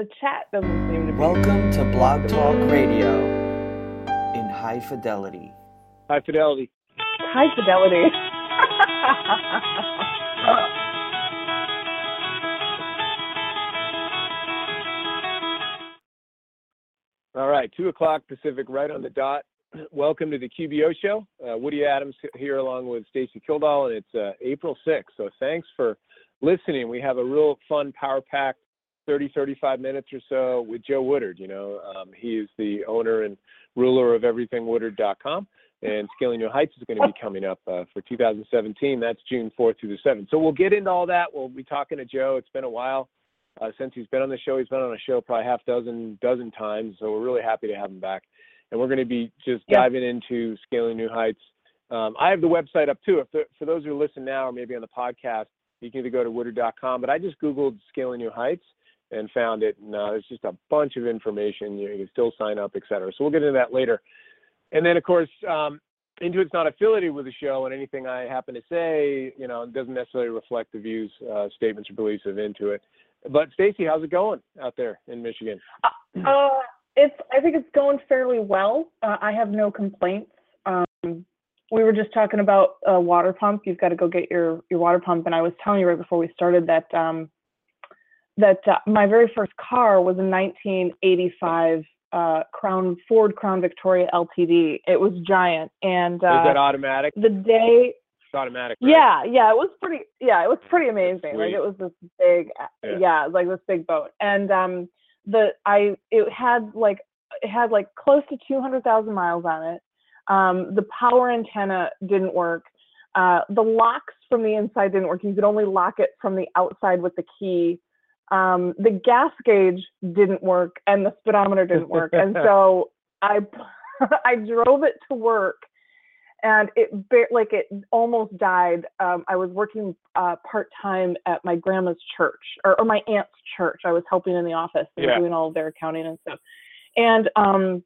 the chat doesn't seem to be. Welcome to Blog Talk Radio in high fidelity. High fidelity. High fidelity. All right, two o'clock Pacific, right on the dot. Welcome to the QBO show. Uh, Woody Adams here, along with Stacy Kildal, and it's uh, April 6th. So thanks for listening. We have a real fun, power packed 30, 35 minutes or so with Joe Woodard. You know, um, he is the owner and ruler of everythingwoodard.com, and Scaling New Heights is going to be coming up uh, for 2017. That's June 4th through the 7th. So we'll get into all that. We'll be talking to Joe. It's been a while uh, since he's been on the show. He's been on a show probably half dozen dozen times, so we're really happy to have him back. And we're going to be just Yeah. diving into scaling new heights. Um, I have the website up too. If the, for those who listen now or maybe on the podcast, you can either go to woodard.com. But I just googled scaling new heights and found it. And uh, there's just a bunch of information. You, can still sign up, et cetera. So we'll get into that later. And then of course, um, Intuit's not affiliated with the show, and anything I happen to say, you know, doesn't necessarily reflect the views, uh, statements, or beliefs of Intuit. But Stacy, how's it going out there in Michigan? Uh, it's. I think it's going fairly well. Uh, I have no complaints. Um, we were just talking about a water pump. You've got to go get your your water pump, and I was telling you right before we started that um, that uh, my very first car was a 1985 uh, Crown Ford Crown Victoria LTD. It was giant, and Is that uh, automatic? the day It's automatic. right? Yeah, yeah, it was pretty. Yeah, it was pretty amazing. Like it was this big, uh, Yeah. yeah, like this big boat, and um, the I it had like it had like close to two hundred thousand miles on it. Um, the power antenna didn't work. Uh, the locks from the inside didn't work. You could only lock it from the outside with the key. Um, the gas gauge didn't work, and the speedometer didn't work. and so I I drove it to work and it like it almost died. Um, I was working uh, part time at my grandma's church or, or my aunt's church. I was helping in the office and Yeah. doing all of their accounting and stuff. And um,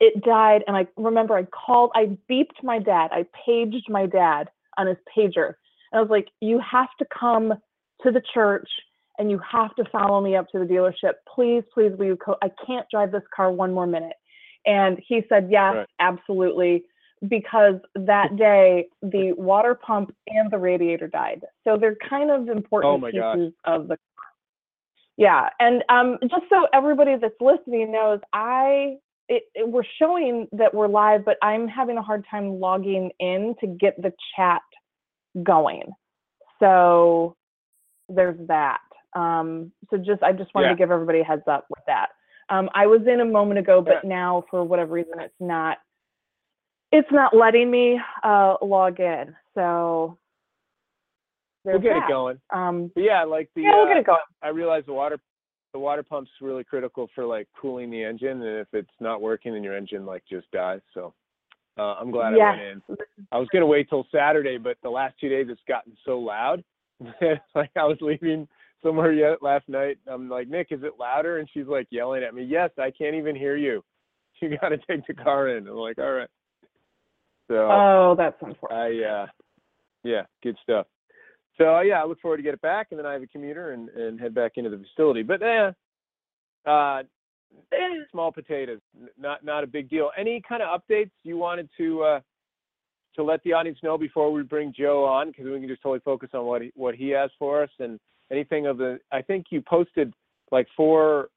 it died. And I remember I called, I beeped my dad, I paged my dad on his pager. And I was like, "You have to come to the church." And you have to follow me up to the dealership. Please, please, will you? Co- I can't drive this car one more minute. And he said, Yes, Right. absolutely because that day the water pump and the radiator died. So they're kind of important Oh my gosh. pieces of the car. yeah. And um, just so everybody that's listening knows, I it, it- we're showing that we're live, but I'm having a hard time logging in to get the chat going. So there's that. Um, so just I just wanted Yeah. to give everybody a heads up with that. Um, I was in a moment ago, but Yeah. now for whatever reason it's not it's not letting me uh, log in. So We'll get that. it going. Um, yeah, like the yeah, we'll uh, get it going. I realize the water the water pump's really critical for like cooling the engine, and if it's not working, then your engine like just dies. So uh, I'm glad I went in. I was gonna wait till Saturday, but the last two days it's gotten so loud. that, like I was leaving somewhere yet last night. I'm like, Nick, is it louder? And she's like yelling at me. Yes, I can't even hear you. You got to take the car in. I'm like, all right. So Oh, that's unfortunate. I uh yeah, good stuff. So uh, yeah, I look forward to get it back and then I have a commuter and, and head back into the facility. But eh, uh eh, small potatoes. Not not a big deal. Any kind of updates you wanted to uh to let the audience know before we bring Joe on because we can just totally focus on what he, what he has for us and anything of the I think you posted like four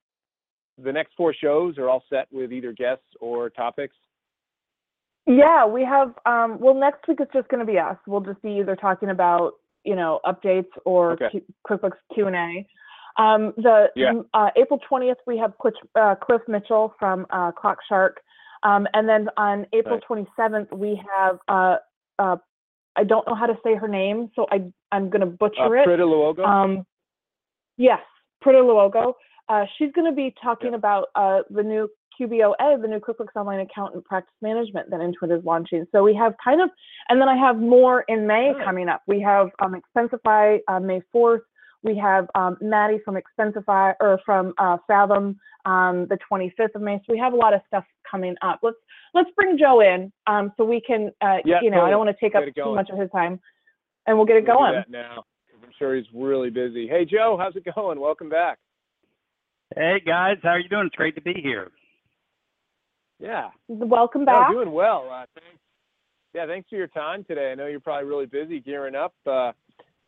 the next four shows are all set with either guests or topics. Yeah, we have. Um, well, next week it's just going to be us. We'll just be either talking about you know updates or Okay. Q- QuickBooks Q and A. Um, the Yeah. uh, April twentieth we have Cliff, uh, Cliff Mitchell from uh, Clock Shark, um, and then on April Right. twenty seventh we have. I don't know how to say her name, so I I'm going to Uh, butcher it. Prita Luogo. Um, yes, Prita Luogo. Uh, she's going to be talking about uh, the new QBOA, the new QuickBooks Online Accountant Practice Management that Intuit is launching. So we have kind of, and then I have more in May Nice. coming up. We have um, Expensify uh, May 4th. We have um, Maddie from Expensify or from uh, Fathom um, the 25th of May. So we have a lot of stuff coming up. Let's let's bring Joe in um, so we can, uh, Yeah, you know, I don't want to take Get up too much of his time, and we'll get it We'll do going. that now. 'cause I'm sure he's really busy. Hey, Joe, how's it going? Welcome back. Hey guys, how are you doing? It's great to be here. Yeah. Welcome back. No, back. doing well. Uh, thanks. Yeah, thanks for your time today. I know you're probably really busy gearing up. Uh,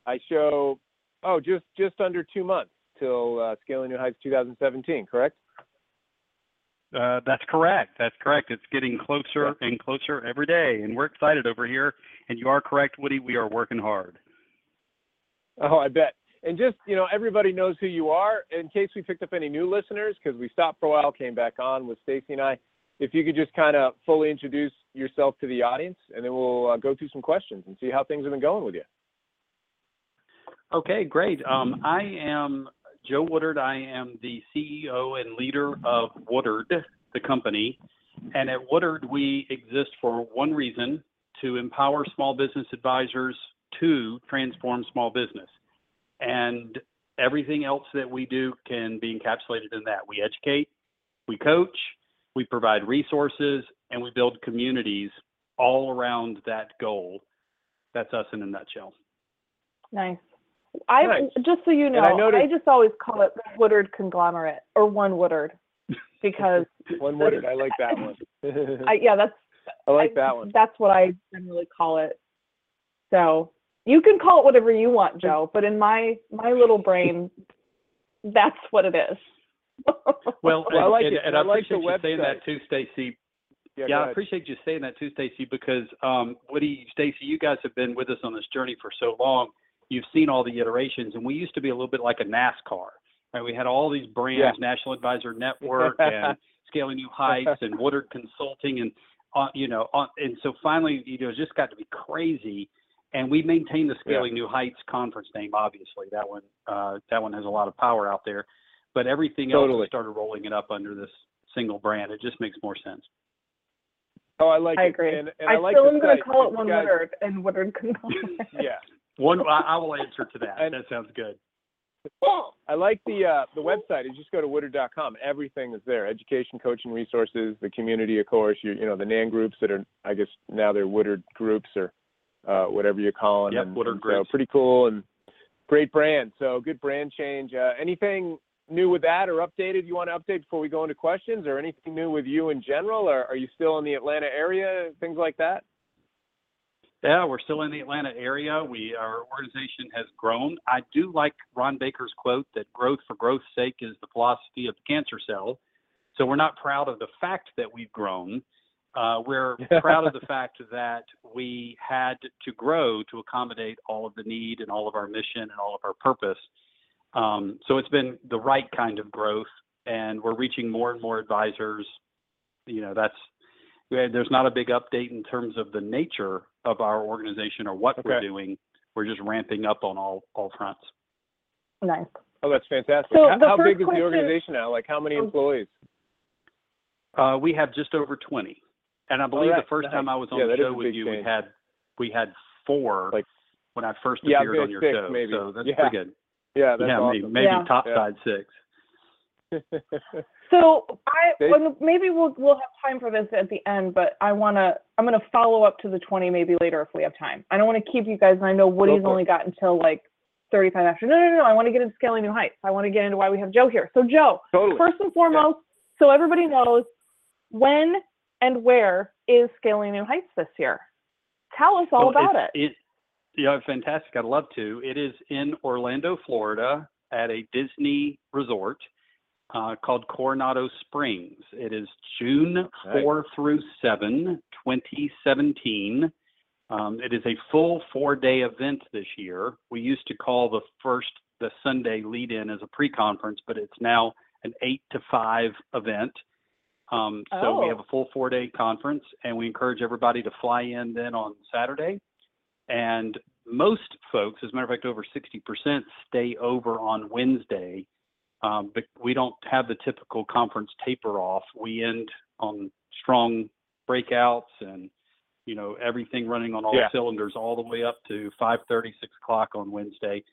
I show, oh, just just under two months till uh, Scaling New Heights 2017, correct? Uh, that's correct. That's correct. It's getting closer and closer every day, and we're excited over here. And you are correct, Woody. We are working hard. Oh, I bet. And just, you know, everybody knows who you are. In case we picked up any new listeners, because we stopped for a while, came back on with Stacy and I, if you could just kind of fully introduce yourself to the audience, and then we'll uh, go through some questions and see how things have been going with you. Okay, great. Um, I am Joe Woodard. I am the CEO and leader of Woodard, the company. And at Woodard, we exist for one reason to empower small business advisors to transform small business. And everything else that we do can be encapsulated in that. We educate, we coach, we provide resources, and we build communities all around that goal. That's us in a nutshell. Nice. I Nice. just so you know, And I I, just always call it the Woodard conglomerate or one Woodard because One word. I like that one. I yeah that's I like I- that one. That's what I generally call it. So you can call it whatever you want, Joe, but in my my little brain, that's what it is. Well, Well, I like and, it. and I I like the appreciate you saying that too, Stacy. Yeah, Yeah, I appreciate you saying that too, Stacy, because um, Woody, Stacy, you guys have been with us on this journey for so long. You've seen all the iterations, and we used to be a little bit like a NASCAR. Right? We had all these brands, Yeah. National Advisor Network, and Scaling New Heights, and Woodard Consulting, and uh, you know, uh, and so finally, you know, it just got to be crazy. And we maintain the Scaling New Heights conference name. Obviously, that one, uh, that one has a lot of power out there. But everything else, Totally. we started rolling it up under this single brand. It just makes more sense. Oh, I like I it. agree. And, and I I, like still the am going to call it You one guys- Woodard and Woodard conglomerate. Yeah. One, I, I will answer to that. And- that sounds good. I like the uh, the website. You just go to woodard.com. Everything is there: education, coaching, resources, the community, of course. You you know the NAN groups that are, I guess now they're Woodard groups or uh, whatever you call them. Yep, and, Woodard and groups. So pretty cool and great brand. So good brand change. Uh, anything new with that or updated you want to update before we go into questions, or anything new with you in general? Or are you still in the Atlanta area? Things like that. Yeah, we're still in the Atlanta area. We our organization has grown. I do like Ron Baker's quote that growth for growth's sake is the philosophy of the cancer cell. So we're not proud of the fact that we've grown. Uh, we're proud of the fact that we had to grow to accommodate all of the need and all of our mission and all of our purpose. Um, so it's been the right kind of growth, and we're reaching more and more advisors. You know, that's there's not a big update in terms of the nature of our organization or what we're doing. We're just ramping up on all all fronts. nice. Oh, that's fantastic. So how how big is question- the organization now? Like how many Oh. employees? Uh, we have just over 20, and I believe right, the first time. I was on Yeah, the show with big you, we had we had four Like- when I first Yeah, appeared on your six, show. maybe. So that's Yeah. pretty good. Yeah, that's yeah, maybe, awesome. maybe Yeah. top Yeah. side six. So I well, maybe we'll we'll have time for this at the end, but I want to I'm going to follow up to the 20 maybe later if we have time. I don't want to keep you guys, and I know Woody's only got until like 35 after. No, no, no, no. I want to get into scaling new heights. I want to get into why we have Joe here. So Joe, totally. first and foremost, so everybody knows when and where is scaling new heights this year. Tell us all Well, about it. It, yeah, fantastic. I'd love to. It is in Orlando, Florida, at a Disney resort uh, called Coronado Springs. It is June 4 through 7, 2017. Um, it is a full four-day event this year. We used to call the first, the Sunday lead-in as a pre-conference, but it's now an eight to five event. Um, so we Oh. have a full four-day conference, and we encourage everybody to fly in then on Saturday. And most folks, as a matter of fact, over 60% stay over on Wednesday. Um, but we don't have the typical conference taper off. We end on strong breakouts and you know everything running on all Yeah. cylinders all the way up to 5:30, 6 o'clock on Wednesday,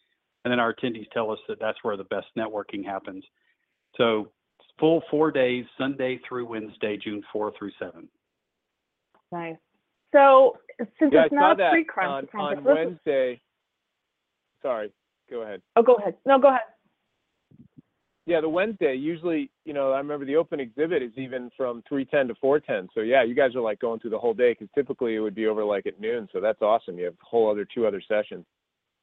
and then our attendees tell us that that's where the best networking happens. So full four days, Sunday through Wednesday, June 4 through 7. Nice. So since yeah, it's saw not a pre-conference, on, on Wednesday. Sorry, go ahead. oh, go ahead. No, go ahead. Yeah, the Wednesday usually, you know, I remember the open exhibit is even from 3:10 to 4:10. So yeah, you guys are like going through the whole day because typically it would be over like at noon. So that's awesome. You have a whole other two other sessions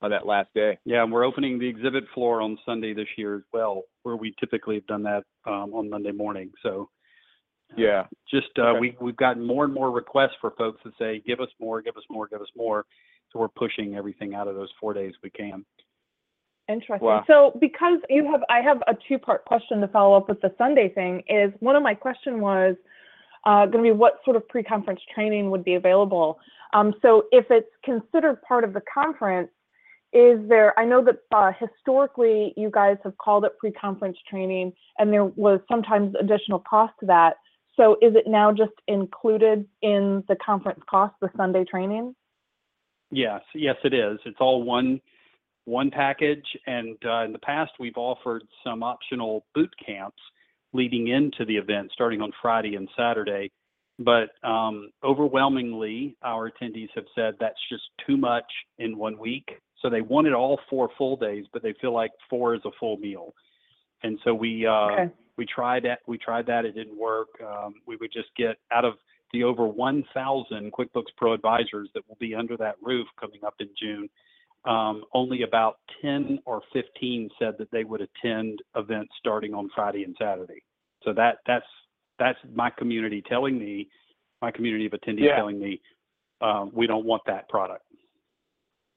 on that last day. Yeah, and we're opening the exhibit floor on Sunday this year as well, where we typically have done that um, on Monday morning. So Yeah. just uh, Okay. we we've gotten more and more requests for folks to say, give us more, give us more, give us more. So we're pushing everything out of those four days we can. Interesting. Wow. So because you have, I have a two-part question to follow up with the Sunday thing. Is one of my question was uh, going to be what sort of pre-conference training would be available. Um, so if it's considered part of the conference, is there? I know that uh, historically you guys have called it pre-conference training, and there was sometimes additional cost to that. So is it now just included in the conference cost, the Sunday training? Yes, yes, it is. It's all one one package, and uh, in the past we've offered some optional boot camps leading into the event, starting on Friday and Saturday. But um, overwhelmingly, our attendees have said that's just too much in one week. So they wanted all four full days, but they feel like four is a full meal. And so we uh, Okay. we tried that. We tried that. It didn't work. Um, we would just get out of the over 1,000 QuickBooks Pro advisors that will be under that roof coming up in June. Um, only about 10 or 15 said that they would attend events starting on Friday and Saturday. So that that's that's my community telling me, my community of attendees Yeah. telling me, um, we don't want that product.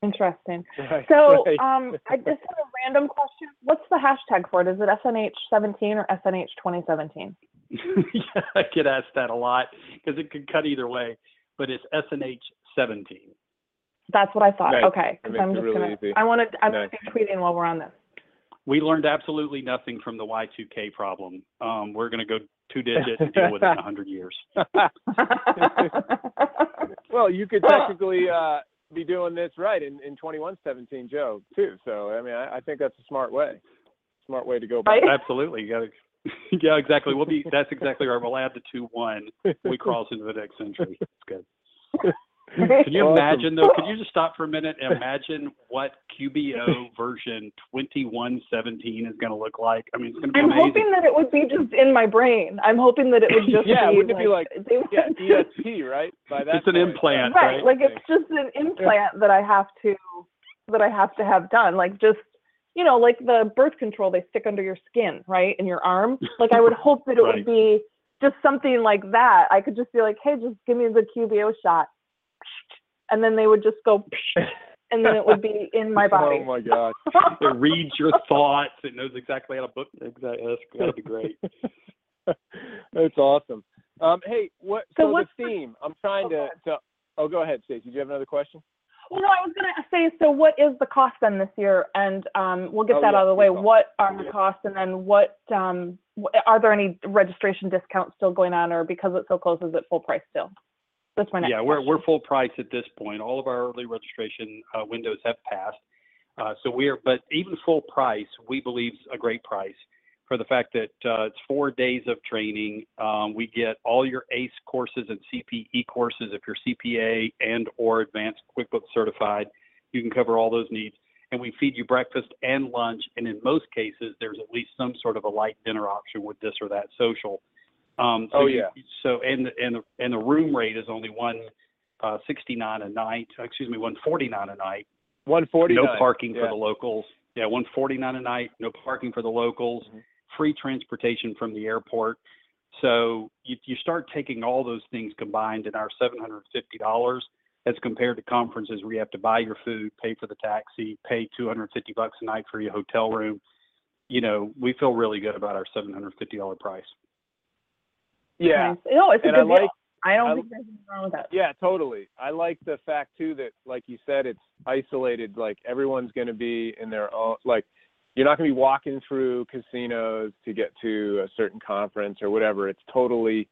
Interesting. Right. So, right. um, I just have a random question. What's the hashtag for it? Is it SNH17 or SNH2017? yeah, I get asked that a lot because it could cut either way, but it's SNH 17. That's what I thought. Nice. Okay, That because makes I'm it just really gonna. easy. I wanted. I'm Nice. gonna be tweeting while we're on this. We learned absolutely nothing from the Y2K problem. Um, we're going to go two digit and deal with it in 100 years. well, you could technically uh, be doing this right in, in 2117, Joe, too. So, I mean, I, I think that's a smart way. Smart way to go about Right? Absolutely. You got to. Yeah, exactly. We'll be. That's exactly right. We'll add the two one. We cross into the next century. It's good. Can you Awesome. imagine though? Could you just stop for a minute and imagine what QBO version 2117 is going to look like? I mean, it's going to be I'm amazing. hoping that it would be just in my brain. I'm hoping that it would just Yeah, be wouldn't it be like- they Yeah, would- ESP, right? By that It's an implant, right, right? like it's just an implant that I have to that I have to have done. Like just you know, like the birth control they stick under your skin, right, in your arm. Like I would hope that it Right. would be just something like that. I could just be like, hey, just give me the QBO shot, and then they would just go, and then it would be in my body. Oh my gosh. It reads your thoughts. It knows exactly how to book. Exactly. That's got to be great. That's awesome. Um, hey, what? So So, what's the the- theme? I'm trying Oh, to, to. Oh, go ahead, Stacy. Do you have another question? Well, no, I was going to say, so what is the cost then this year? And um, we'll get Oh, that yeah, out of the way. good. What are the costs? And then what, um, wh- are there any registration discounts still going on or because it's so close, is it full price still? That's my next Yeah, we're we're full price at this point. All of our early registration uh, windows have passed. Uh, so we're, but even full price, we believe is a great price for the fact that uh, it's four days of training. Um, we get all your ACE courses and CPE courses if you're CPA and or advanced QuickBooks certified. You can cover all those needs. And we feed you breakfast and lunch. And in most cases, there's at least some sort of a light dinner option with this or that social. Um, so Oh, you- yeah. So and the, and the, and the room rate is only one uh, 69 a night. Excuse me, 149 a night. 149. No parking for the locals. Yeah, 149 a night. No parking for the locals. Mhm. Free transportation from the airport. So you, you start taking all those things combined in our $750 as compared to conferences where you have to buy your food, pay for the taxi, pay 250 bucks a night for your hotel room. You know, we feel really good about our $750 price. Yeah. Nice. No, it's a And good I like- deal. I don't I- think there's anything wrong with that. Yeah, totally. I like the fact too that, like you said, it's isolated. Like everyone's going to be in their own. Like you're not going to be walking through casinos to get to a certain conference or whatever. It's totally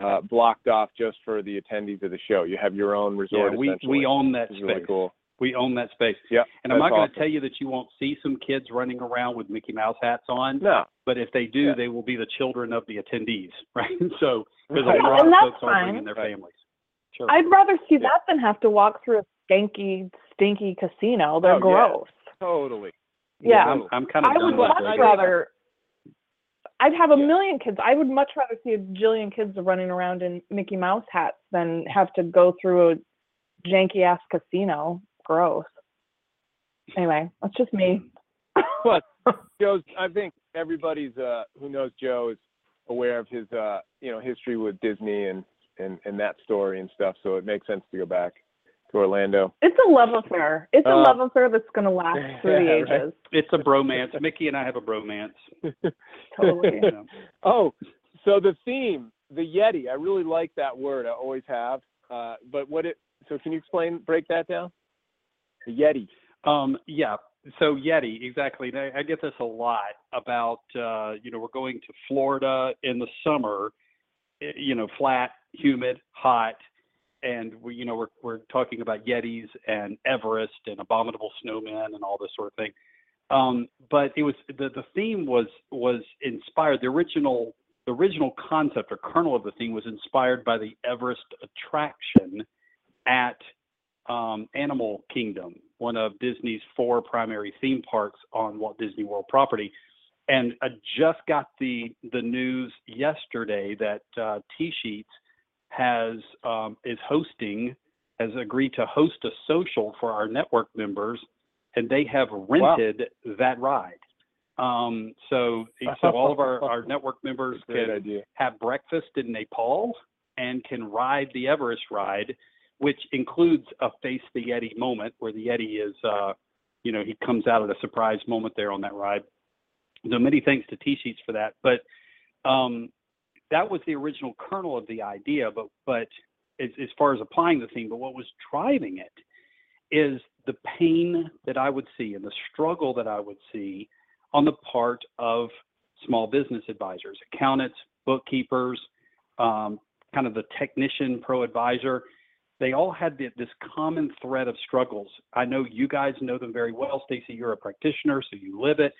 uh, blocked off just for the attendees of the show. You have your own resort. yeah, we, we own that space. really cool. We own that space. Yeah, And I'm that's not going to tell you that you won't see some kids running around with Mickey Mouse hats on, No, but if they do, Yeah. they will be the children of the attendees, right? So because Right. a lot And of that's folks are fine. bringing their families. Sure. I'd rather see Yeah. that than have to walk through a stinky, stinky casino. They're Oh, yeah. gross. totally. Yeah. I'm, I'm kind of I would much those. I- rather. I'd have a Yeah. million kids. I would much rather see a jillion kids running around in Mickey Mouse hats than have to go through a janky ass casino. Gross. Anyway, that's just me. Plus, Joe's. I think everybody's uh, who knows Joe is aware of his uh, you know history with Disney and and and that story and stuff. So it makes sense to go back to Orlando. It's a love affair. It's a Uh, love affair that's going to last through the yeah, right. ages. It's a bromance. Mickey and I have a bromance. Totally. You know. Oh, so the theme, the Yeti. I really like that word. I always have. Uh, but what it? So can you explain? Break that down. Yeti. Um, yeah. So Yeti, exactly. I, I get this a lot about, uh, you know, we're going to Florida in the summer, eh, you know, flat, humid, hot, and we, you know, we're we're talking about Yetis and Everest and abominable snowmen and all this sort of thing. Um, but it was the the theme was was inspired. The original the original concept or kernel of the theme was inspired by the Everest attraction at um, Animal Kingdom, one of Disney's four primary theme parks on Walt Disney World property. And I just got the the news yesterday that uh, T Sheets has um, is hosting has agreed to host a social for our network members, and they have rented that ride. Um, so so all of our, our network members Great can idea. have breakfast in Nepal and can ride the Everest ride, which includes a face the Yeti moment where the Yeti is, uh, you know, he comes out at a surprise moment there on that ride. So many thanks to TSheets for that. But um, that was the original kernel of the idea. But but as, as far as applying the theme, but what was driving it is the pain that I would see and the struggle that I would see on the part of small business advisors, accountants, bookkeepers, um, kind of the technician, pro advisor. They all had the, this common thread of struggles. I know you guys know them very well. Stacy, you're a practitioner, so you live it.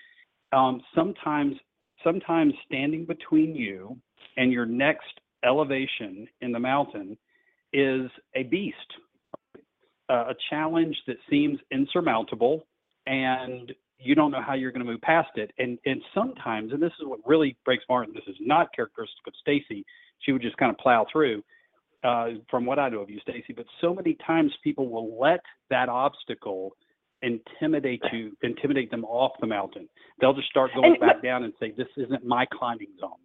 Um, sometimes, sometimes standing between you and your next elevation in the mountain is a beast, uh, a challenge that seems insurmountable, and you don't know how you're going to move past it. And and sometimes, and this is what really breaks heart. This is not characteristic of Stacy. She would just kind of plow through. Uh, from what I know of you, Stacy, but so many times people will let that obstacle intimidate you, intimidate them off the mountain. They'll just start going And- back down and say, "This isn't my climbing zone."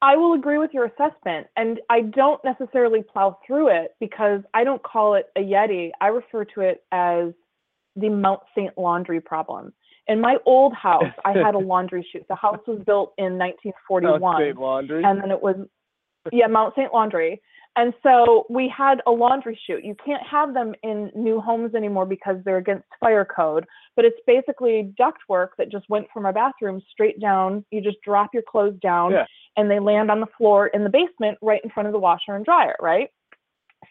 I will agree with your assessment, and I don't necessarily plow through it because I don't call it a Yeti. I refer to it as the Mount St. Laundry problem. In my old house, I had a laundry chute. The house was built in Mount 1941, State Laundry. and then it was, yeah, Mount St. Laundry. And so we had a laundry chute. You can't have them in new homes anymore because they're against fire code, but it's basically ductwork that just went from our bathroom straight down. You just drop your clothes down Yeah. and they land on the floor in the basement right in front of the washer and dryer, right?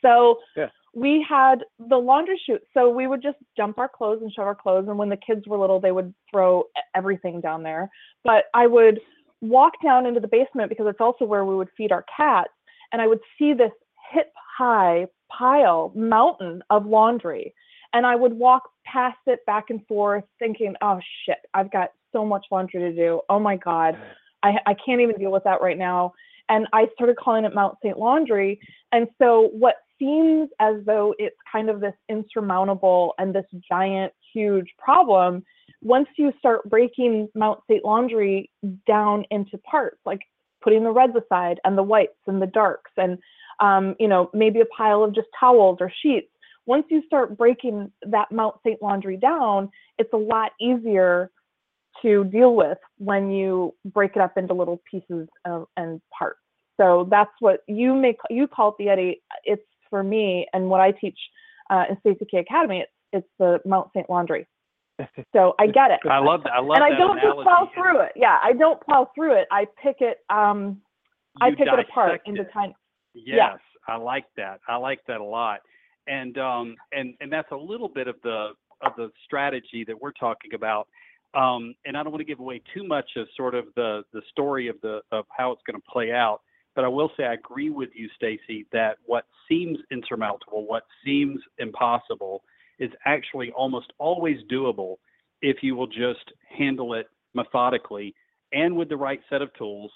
So Yeah. we had the laundry chute. So we would just dump our clothes and shove our clothes. And when the kids were little, they would throw everything down there. But I would walk down into the basement because it's also where we would feed our cats. And I would see this hip high pile, mountain of laundry. And I would walk past it back and forth thinking, oh shit, I've got so much laundry to do. Oh my God. I, I can't even deal with that right now. And I started calling it Mount St. Laundry. And so, what seems as though it's kind of this insurmountable and this giant, huge problem, once you start breaking Mount St. Laundry down into parts, like putting the reds aside and the whites and the darks, and um, you know maybe a pile of just towels or sheets. Once you start breaking that Mount St. Laundry down, it's a lot easier to deal with when you break it up into little pieces of, and parts. So that's what you make you call it the Yeti. It's for me and what I teach uh, in Stacy K Academy. It's it's the Mount St. Laundry. So I get it. I love that. I love that. and I don't just plow through it. Yeah, I don't plow through it. I pick it. Um, I pick it apart into tiny. Yes, Yeah. I like that. I like that a lot. And um and and that's a little bit of the of the strategy that we're talking about. Um and I don't want to give away too much of sort of the the story of the of how it's going to play out, but I will say I agree with you Stacy that what seems insurmountable, what seems impossible is actually almost always doable if you will just handle it methodically and with the right set of tools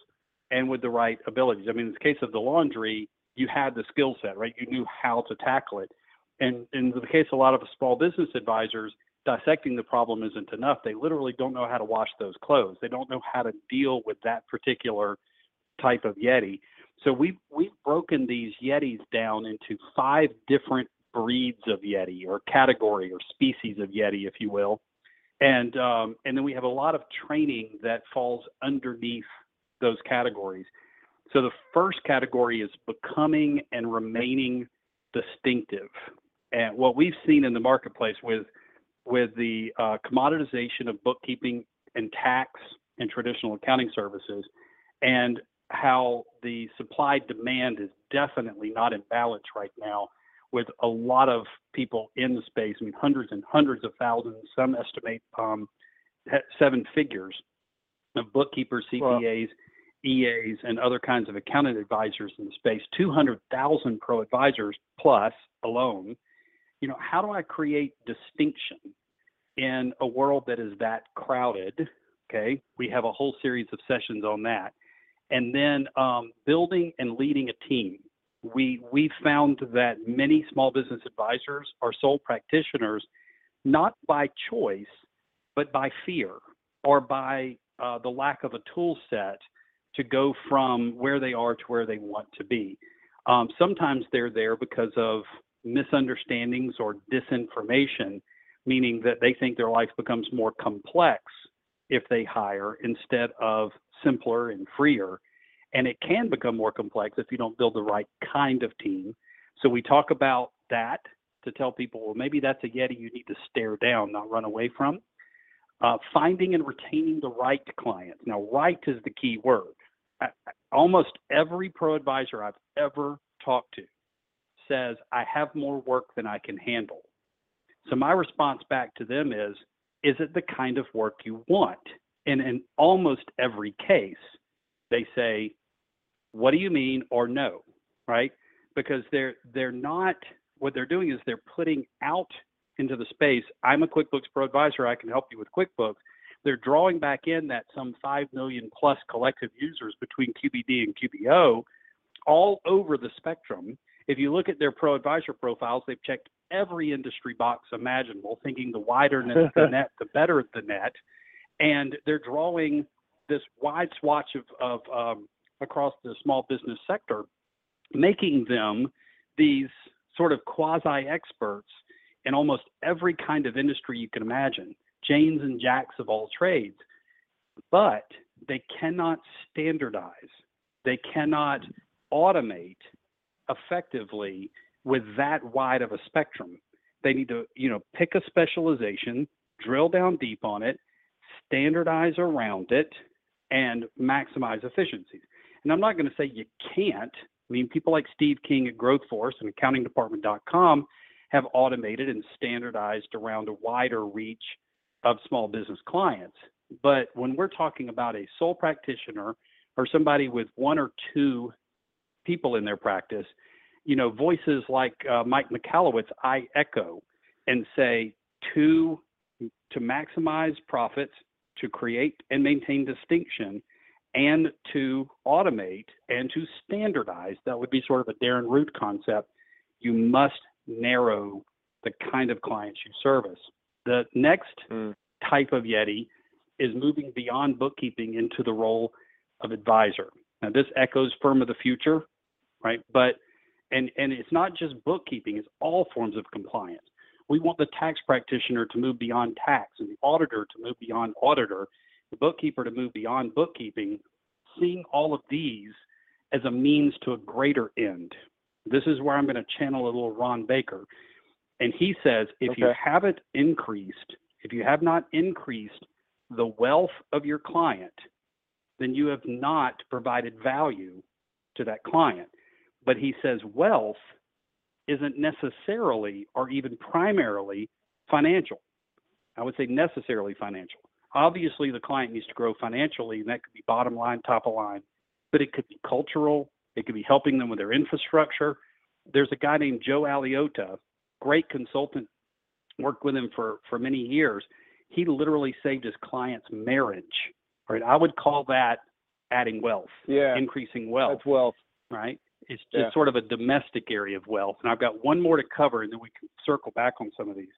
and with the right abilities. I mean, in the case of the laundry, you had the skill set, right? You knew how to tackle it. And in the case of a lot of small business advisors, dissecting the problem isn't enough. They literally don't know how to wash those clothes. They don't know how to deal with that particular type of Yeti. So we've we've broken these Yetis down into five different breeds of Yeti or category or species of Yeti, if you will. And um, and then we have a lot of training that falls underneath those categories. So the first category is becoming and remaining distinctive. And what we've seen in the marketplace with with the uh, commoditization of bookkeeping and tax and traditional accounting services, and how the supply demand is definitely not in balance right now with a lot of people in the space. I mean, hundreds and hundreds of thousands. Some estimate um, seven figures of bookkeepers, CPAs, EAs, and other kinds of accounting advisors in the space. 200,000 pro advisors plus alone. You know, how do I create distinction in a world that is that crowded? Okay, we have a whole series of sessions on that and then um, building and leading a team. We we found that many small business advisors are sole practitioners, not by choice, but by fear or by uh, the lack of a tool set to go from where they are to where they want to be. Um, sometimes they're there because of misunderstandings or disinformation, meaning that they think their life becomes more complex if they hire instead of simpler and freer. And it can become more complex if you don't build the right kind of team. So we talk about that to tell people, well, maybe that's a Yeti you need to stare down, not run away from. Uh, finding and retaining the right clients. Now, right is the key word. I, almost every pro advisor I've ever talked to says, I have more work than I can handle. So my response back to them is, is it the kind of work you want? And in almost every case, they say, what do you mean or no, right? Because they're they're not what they're doing is they're putting out into the space, I'm a QuickBooks Pro advisor, I can help you with QuickBooks. They're drawing back in that some 5 million plus collective users between QBD and QBO all over the spectrum. If you look at their pro advisor profiles, they've checked every industry box imaginable, thinking the wider the net, the better the net and they're drawing this wide swatch of, of um, across the small business sector, making them these sort of quasi experts in almost every kind of industry you can imagine, Janes and Jacks of all trades. But they cannot standardize, they cannot automate effectively with that wide of a spectrum. They need to, you know, pick a specialization, drill down deep on it, standardize around it, and maximize efficiencies. And I'm not going to say you can't. I mean, people like Steve King at GrowthForce and accountingdepartment.com have automated and standardized around a wider reach of small business clients. But when we're talking about a sole practitioner or somebody with one or two people in their practice, you know, voices like uh, Mike Michalowicz, I echo and say to to maximize profits to create and maintain distinction and to automate and to standardize. That would be sort of a Darren Root concept. You must narrow the kind of clients you service. The next mm. type of Yeti is moving beyond bookkeeping into the role of advisor. Now, this echoes firm of the future, right? But and and it's not just bookkeeping; it's all forms of compliance. We want the tax practitioner to move beyond tax and the auditor to move beyond auditor, the bookkeeper to move beyond bookkeeping, seeing all of these as a means to a greater end. This is where I'm going to channel a little Ron Baker. And he says if okay. you haven't increased, if you have not increased the wealth of your client, then you have not provided value to that client. But he says wealth isn't necessarily or even primarily financial. I would say necessarily financial. Obviously, the client needs to grow financially, and that could be bottom line, top of line, but it could be cultural. It could be helping them with their infrastructure. There's a guy named Joe Aliota, great consultant, worked with him for, for many years. He literally saved his client's marriage right? I would call that adding wealth, Yeah, increasing wealth, that's wealth. right? It's just Yeah. sort of a domestic area of wealth. And I've got one more to cover, and then we can circle back on some of these.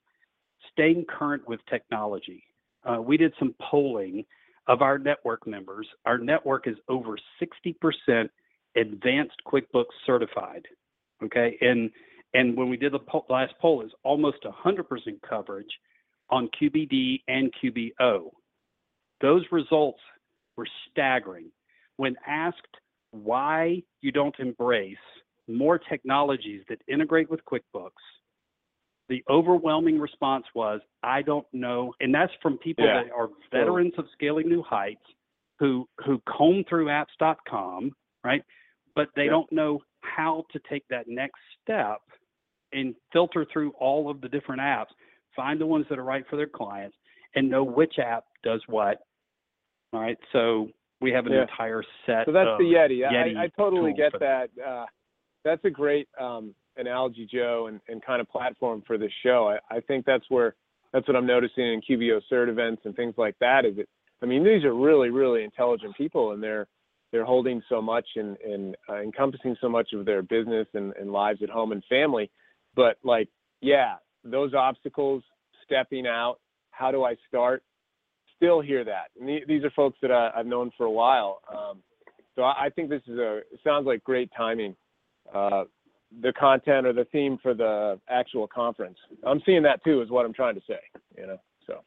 Staying current with technology. Uh, we did some polling of our network members. Our network is over 60% advanced QuickBooks certified. Okay, and and when we did the poll, last poll, is almost 100% coverage on QBD and QBO. Those results were staggering. When asked why you don't embrace more technologies that integrate with QuickBooks, the overwhelming response was, I don't know. And that's from people Yeah. that are veterans of scaling new heights who who comb through apps.com, right? But they Yeah. don't know how to take that next step and filter through all of the different apps, find the ones that are right for their clients, and know which app does what. All right. So we have an Yeah. entire set So that's the Yeti. Yeti I, I totally get that. Uh, that's a great um, analogy, Joe, and, and kind of platform for this show. I, I think that's where that's what I'm noticing in QBO cert events and things like that. Is it? I mean, these are really, really intelligent people, and they're they're holding so much and, and uh, encompassing so much of their business and, and lives at home and family. But like, yeah, those obstacles, stepping out. How do I start? Still hear that. And the- these are folks that I, I've known for a while. Um, so I, I think this is a sounds like great timing. Uh, the content or the theme for the actual conference. I'm seeing that too, is what I'm trying to say. You know, so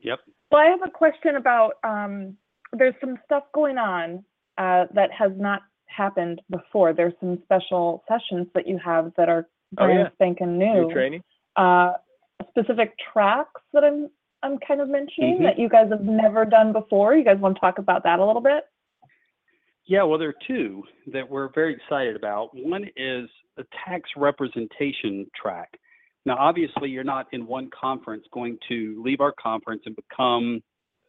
Yep. Well, I have a question about, um, there's some stuff going on, uh, that has not happened before. There's some special sessions that you have that are Oh, brand yeah. spanking new new. training. Uh, specific tracks that I'm, I'm kind of mentioning Mhm. that you guys have never done before. You guys want to talk about that a little bit? Yeah, well, there are two that we're very excited about. One is a tax representation track. Now, obviously, you're not in one conference going to leave our conference and become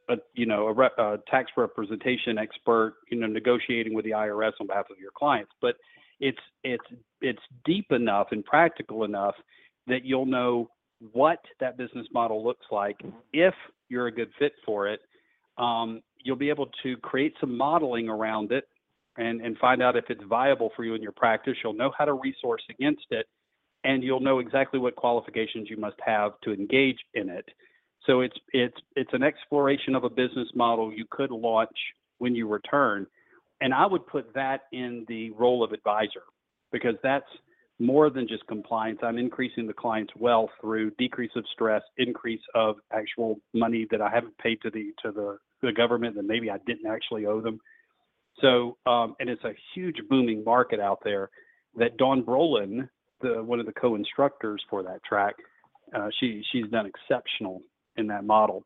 a, you know, a, rep, a tax representation expert, you know, negotiating with the IRS on behalf of your clients. But it's it's it's deep enough and practical enough that you'll know what that business model looks like if you're a good fit for it. Um, you'll be able to create some modeling around it and, and find out if it's viable for you in your practice. You'll know how to resource against it, and you'll know exactly what qualifications you must have to engage in it. So it's it's it's an exploration of a business model you could launch when you return, and I would put that in the role of advisor because that's more than just compliance. I'm increasing the client's wealth through decrease of stress, increase of actual money that I haven't paid to the to the, the government that maybe I didn't actually owe them. So, um, and it's a huge booming market out there that Dawn Brolin, the one of the co-instructors for that track, uh, she she's done exceptional in that model.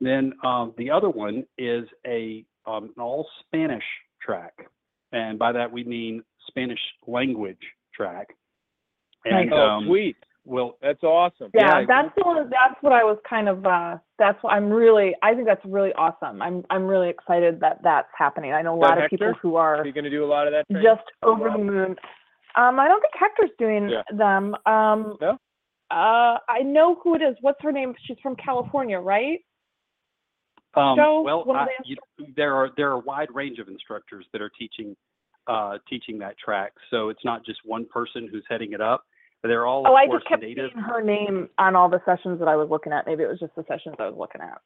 Then um, the other one is a um, an all Spanish track, and by that we mean Spanish language track. And Oh, um, sweet. Well, That's awesome. Yeah, Yeah, that's the one, that's what I was kind of, uh, that's what I'm really, I think that's really awesome. I'm, I'm really excited that that's happening. I know a lot of people who Are are you going to do a lot of that? Training? just over the moon. Um, I don't think Hector's doing Yeah. them. Um, No? uh, I know who it is. What's her name? She's from California, right? Um, Joe, well, you, there are there are a wide range of instructors that are teaching uh, teaching that track. So it's not just one person who's heading it up. They're all, Oh, I just kept native. seeing her name on all the sessions that I was looking at. Maybe it was just the sessions I was looking at.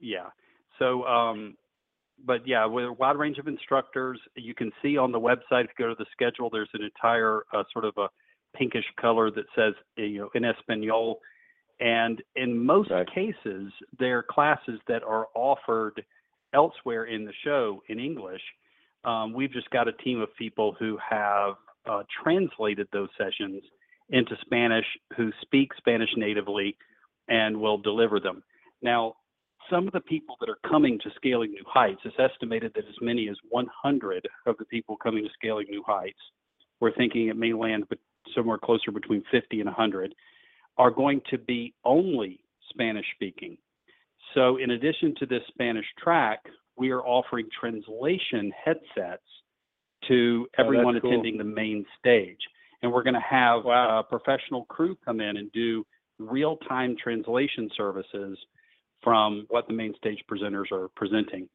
Yeah. So, um, but yeah, with a wide range of instructors, you can see on the website if you go to the schedule, there's an entire uh, sort of a pinkish color that says you know in Espanol, and in most Right. cases, they're classes that are offered elsewhere in the show in English. Um, we've just got a team of people who have uh, translated those sessions into Spanish, who speak Spanish natively, and will deliver them. Now, some of the people that are coming to Scaling New Heights, it's estimated that as many as 100 of the people coming to Scaling New Heights, we're thinking it may land somewhere closer between 50 and 100, are going to be only Spanish speaking. So, in addition to this Spanish track, we are offering translation headsets to oh, that's everyone cool. attending the main stage. And we're going to have Wow. a professional crew come in and do real time translation services from what the main stage presenters are presenting.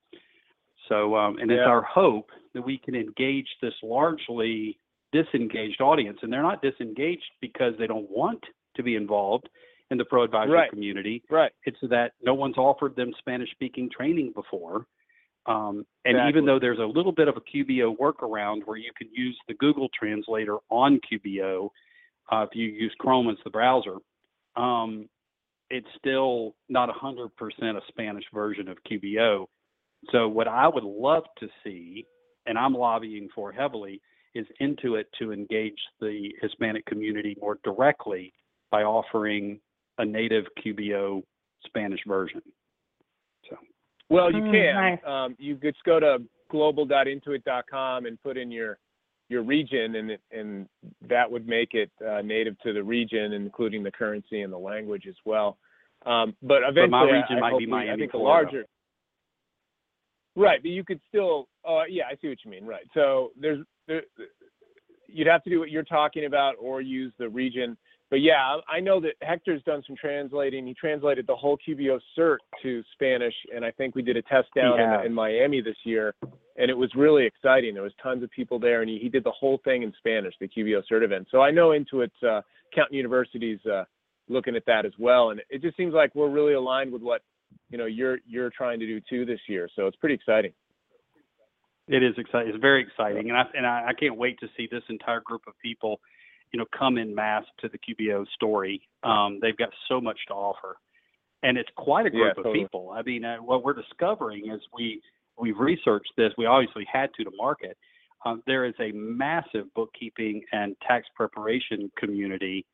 So, um, and it's our hope that we can engage this largely disengaged audience, and they're not disengaged because they don't want to be involved in the pro advisor Right. community. Right. It's that no one's offered them Spanish speaking training before. Um, and Exactly. even though there's a little bit of a QBO workaround where you can use the Google Translator on QBO uh, if you use Chrome as the browser, um, it's still not 100% a Spanish version of QBO. So, what I would love to see, and I'm lobbying for heavily, is Intuit to engage the Hispanic community more directly by offering a native QBO Spanish version. Well, you Mm, can. nice. Um, you just go to global.intuit.com and put in your your region, and it, and that would make it uh, native to the region, including the currency and the language as well. Um, but eventually, my I- region I might hope be Miami, I think a Florida. larger. Right, but you could still. Oh, yeah, I see what you mean. Right. So there's there, you'd have to do what you're talking about, or use the region. But yeah, I know that Hector's done some translating. He translated the whole QBO cert to Spanish, and I think we did a test down in, in Miami this year, and it was really exciting. There was tons of people there, and he, he did the whole thing in Spanish, the QBO cert event. So I know Intuit, uh, County University's uh, looking at that as well, and it just seems like we're really aligned with what you know you're you're trying to do too this year. So it's pretty exciting. It is exciting. It's very exciting, and I and I, I can't wait to see this entire group of people, you know, come in mass to the QBO story. Um, they've got so much to offer, and it's quite a Yeah, group of people. I mean, uh, what we're discovering is we we've researched this. We obviously had to to market. Um, there is a massive bookkeeping and tax preparation community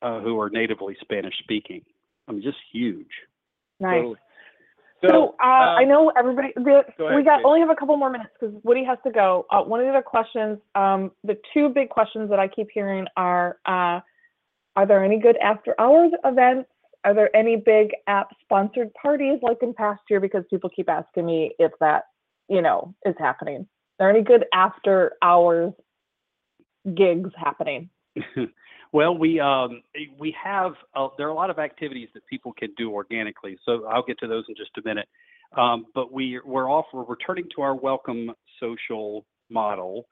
uh, who are natively Spanish speaking. I mean, just huge. Nice. Totally. So, uh, I um, know everybody. The, ahead, we got Kate. only have a couple more minutes because Woody has to go. Uh, one of the other questions, um, the two big questions that I keep hearing are: uh, Are there any good after-hours events? Are there any big app-sponsored parties like in past year? Because people keep asking me if that, you know, is happening. Are there any good after-hours gigs happening? well, we um, we have uh, there are a lot of activities that people can do organically. So I'll get to those in just a minute. Um, but we we're off. We're returning to our welcome social model.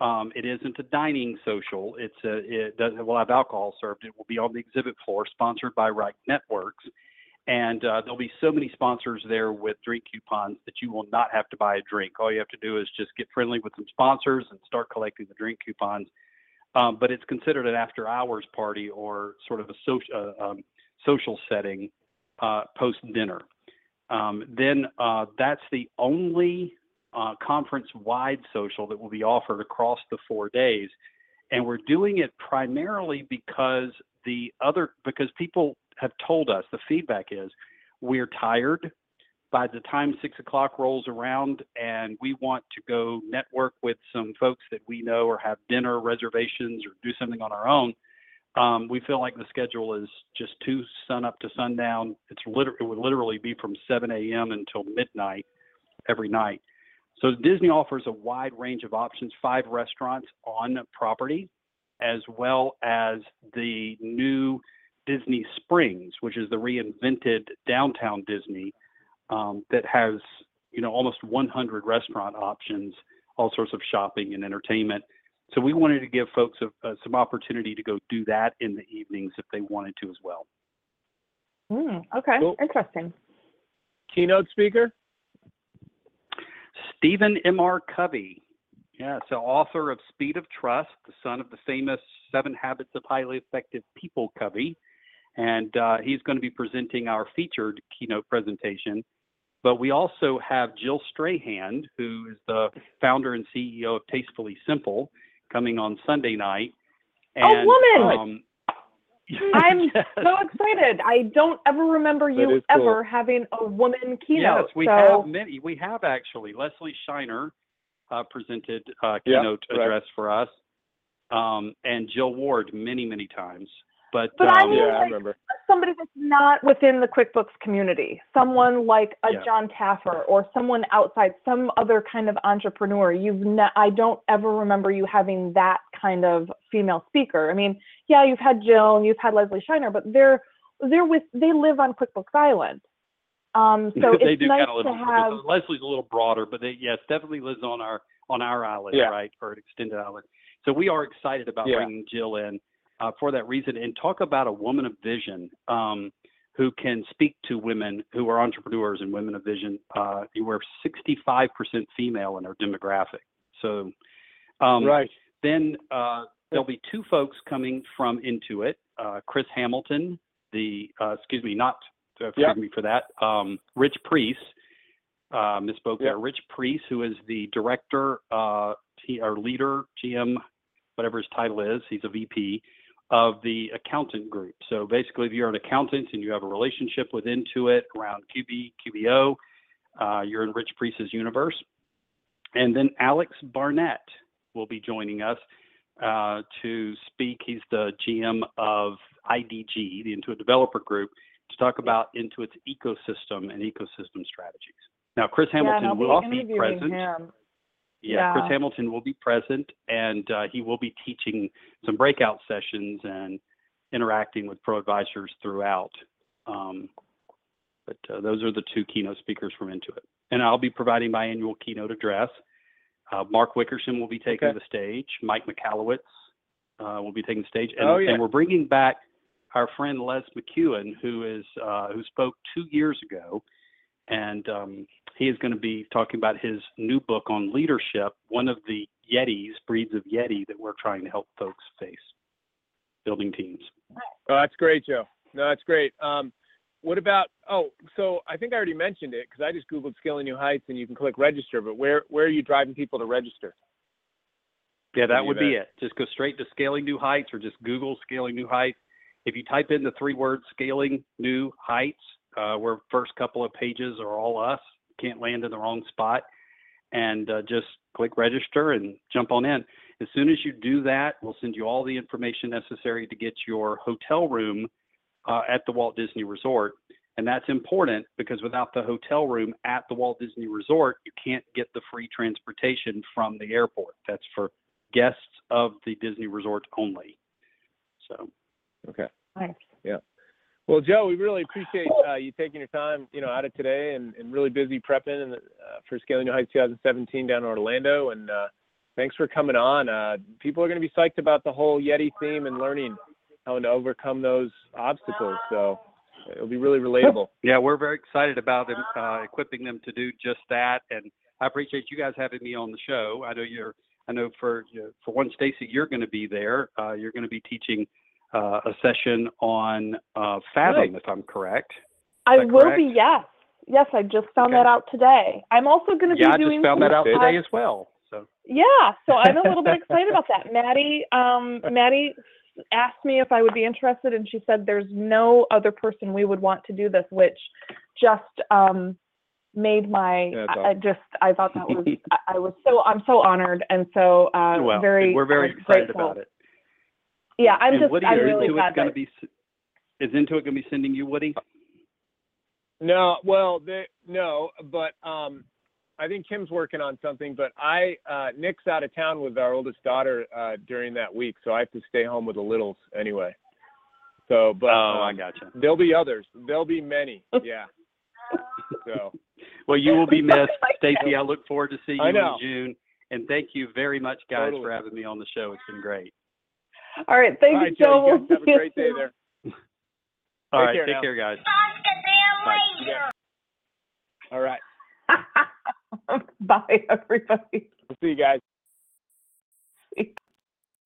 Um, it isn't a dining social. It's a it does will have alcohol served. It will be on the exhibit floor, sponsored by Right Networks. And uh, there'll be so many sponsors there with drink coupons that you will not have to buy a drink. All you have to do is just get friendly with some sponsors and start collecting the drink coupons um, but it's considered an after hours party or sort of a social uh, um, social setting uh, post dinner. Um, then uh, that's the only uh, conference wide social that will be offered across the four days, and we're doing it primarily because the other because people have told us the feedback is we're tired by the time six o'clock rolls around and we want to go network with some folks that we know or have dinner reservations or do something on our own, um, we feel like the schedule is just too sun up to sundown. It's liter- it would literally be from 7 a.m. until midnight every night. So Disney offers a wide range of options, five restaurants on property, as well as the new Disney Springs, which is the reinvented downtown Disney that has you know almost 100 restaurant options, all sorts of shopping and entertainment. So we wanted to give folks a, uh, some opportunity to go do that in the evenings if they wanted to as well. Hmm, okay, Cool. interesting. Keynote speaker. Stephen M.R. Covey, yeah, so author of Speed of Trust, the son of the famous Seven Habits of Highly Effective People Covey, and uh, he's going to be presenting our featured keynote presentation. But we also have Jill Strahan, who is the founder and CEO of Tastefully Simple, coming on Sunday night. A And, woman! Um, I'm yes. so excited. I don't ever remember you is cool. ever having a woman keynote. Yes, we so have many. We have actually. Leslie Shiner uh, presented uh, Yeah, keynote right. address for us, um, and Jill Ward many, many times. But, But I um, mean, Yeah, I remember. somebody that's not within the QuickBooks community, someone like a Yeah. Jon Taffer or someone outside, some other kind of entrepreneur. You've ne- I don't ever remember you having that kind of female speaker. I mean, yeah, you've had Jill and you've had Leslie Shiner, but they're they're with they live on QuickBooks Island. Um, so they it's do nice kind of live. have. Leslie's a little broader, but they, yes, definitely lives on our on our island, Yeah. right, or an extended island. So we are excited about Yeah. bringing Jill in uh, for that reason, and talk about a woman of vision um, who can speak to women who are entrepreneurs and women of vision. Uh, we're 65% female in our demographic, so. Um, right. then uh, there'll be two folks coming from Intuit. Uh, Chris Hamilton, the uh, excuse me, not uh, forgive me for that. Um, Rich Preece, uh, misspoke there. Rich Preece, who is the director, uh, T, or leader, GM, whatever his title is. He's a VP of the accountant group. So basically, if you're an accountant and you have a relationship with Intuit around QB, QBO, uh, you're in Rich Preece's universe. And then Alex Barnett will be joining us uh, to speak. He's the GM of IDG, the Intuit Developer Group, to talk about Intuit's ecosystem and ecosystem strategies. Now, Chris Hamilton I'll also be be present. him. Yeah, Chris Hamilton will be present, and uh, he will be teaching some breakout sessions and interacting with pro advisors throughout. Um, but uh, those are the two keynote speakers from Intuit, and I'll be providing my annual keynote address. Uh, Mark Wickersham will be taking Okay. the stage. Mike Michalowicz uh, will be taking the stage, and, Oh, yeah. and we're bringing back our friend Les McKeown, who is uh, who spoke two years ago, and um, he is going to be talking about his new book on leadership, one of the Yetis, breeds of Yeti that we're trying to help folks face, building teams. Oh, that's great, Joe. No, that's great. Um, what about? Oh, so I think I already mentioned it because I just googled Scaling New Heights and you can click register. But where where are you driving people to register? Yeah, that would be it. Just go straight to Scaling New Heights or just Google Scaling New Heights. If you type in the three words Scaling New Heights, uh, where first couple of pages are all us, can't land in the wrong spot, and uh, just click register and jump on in. As soon as you do that, we'll send you all the information necessary to get your hotel room uh, at the Walt Disney Resort. And that's important because without the hotel room at the Walt Disney Resort, you can't get the free transportation from the airport. That's for guests of the Disney Resort only. So, Okay. Nice. Well, Joe, we really appreciate uh, you taking your time, you know, out of today and, and really busy prepping and, uh, for Scaling New Heights 2017 down in Orlando. And uh, thanks for coming on. Uh, people are going to be psyched about the whole Yeti theme and learning how to overcome those obstacles. So it'll be really relatable. yeah, we're very excited about them, uh, equipping them to do just that. And I appreciate you guys having me on the show. I know you're, I know for for one, Stacy, you're going to be there. Uh, you're going to be teaching uh, a session on uh, Fathom, Right. if I'm correct. I will correct? be. Yes. Yes, I just found Okay. that out today. I'm also going to Yeah, I be doing. just found that out today as well. So, Yeah, so I'm a little bit excited about that. Maddie, um, Maddie asked me if I would be interested, and she said there's no other person we would want to do this, which just um, made my. That's I, I just I thought that was I, I was so I'm so honored and so uh, well, very. we're very uh, excited grateful. about it. Yeah, I'm and just Woody, I'm is really Intuit glad going that. to be? s- Is Intuit going to be sending you Woody? No, well, they, no, but um, I think Kim's working on something. But I, uh, Nick's out of town with our oldest daughter uh, during that week, so I have to stay home with the littles anyway. So, but oh, I um, gotcha. there'll be others. There'll be many. Yeah. so, Well, you will be missed, Stacy. I look forward to seeing I you know. in June. And thank you very much, guys, Totally. for having me on the show. It's been great. All right, thank all you, right, Joe. We'll guys have a you great day soon. there. All Take right, care take now. care, guys. Bye. All right. Bye, everybody. We'll see you guys.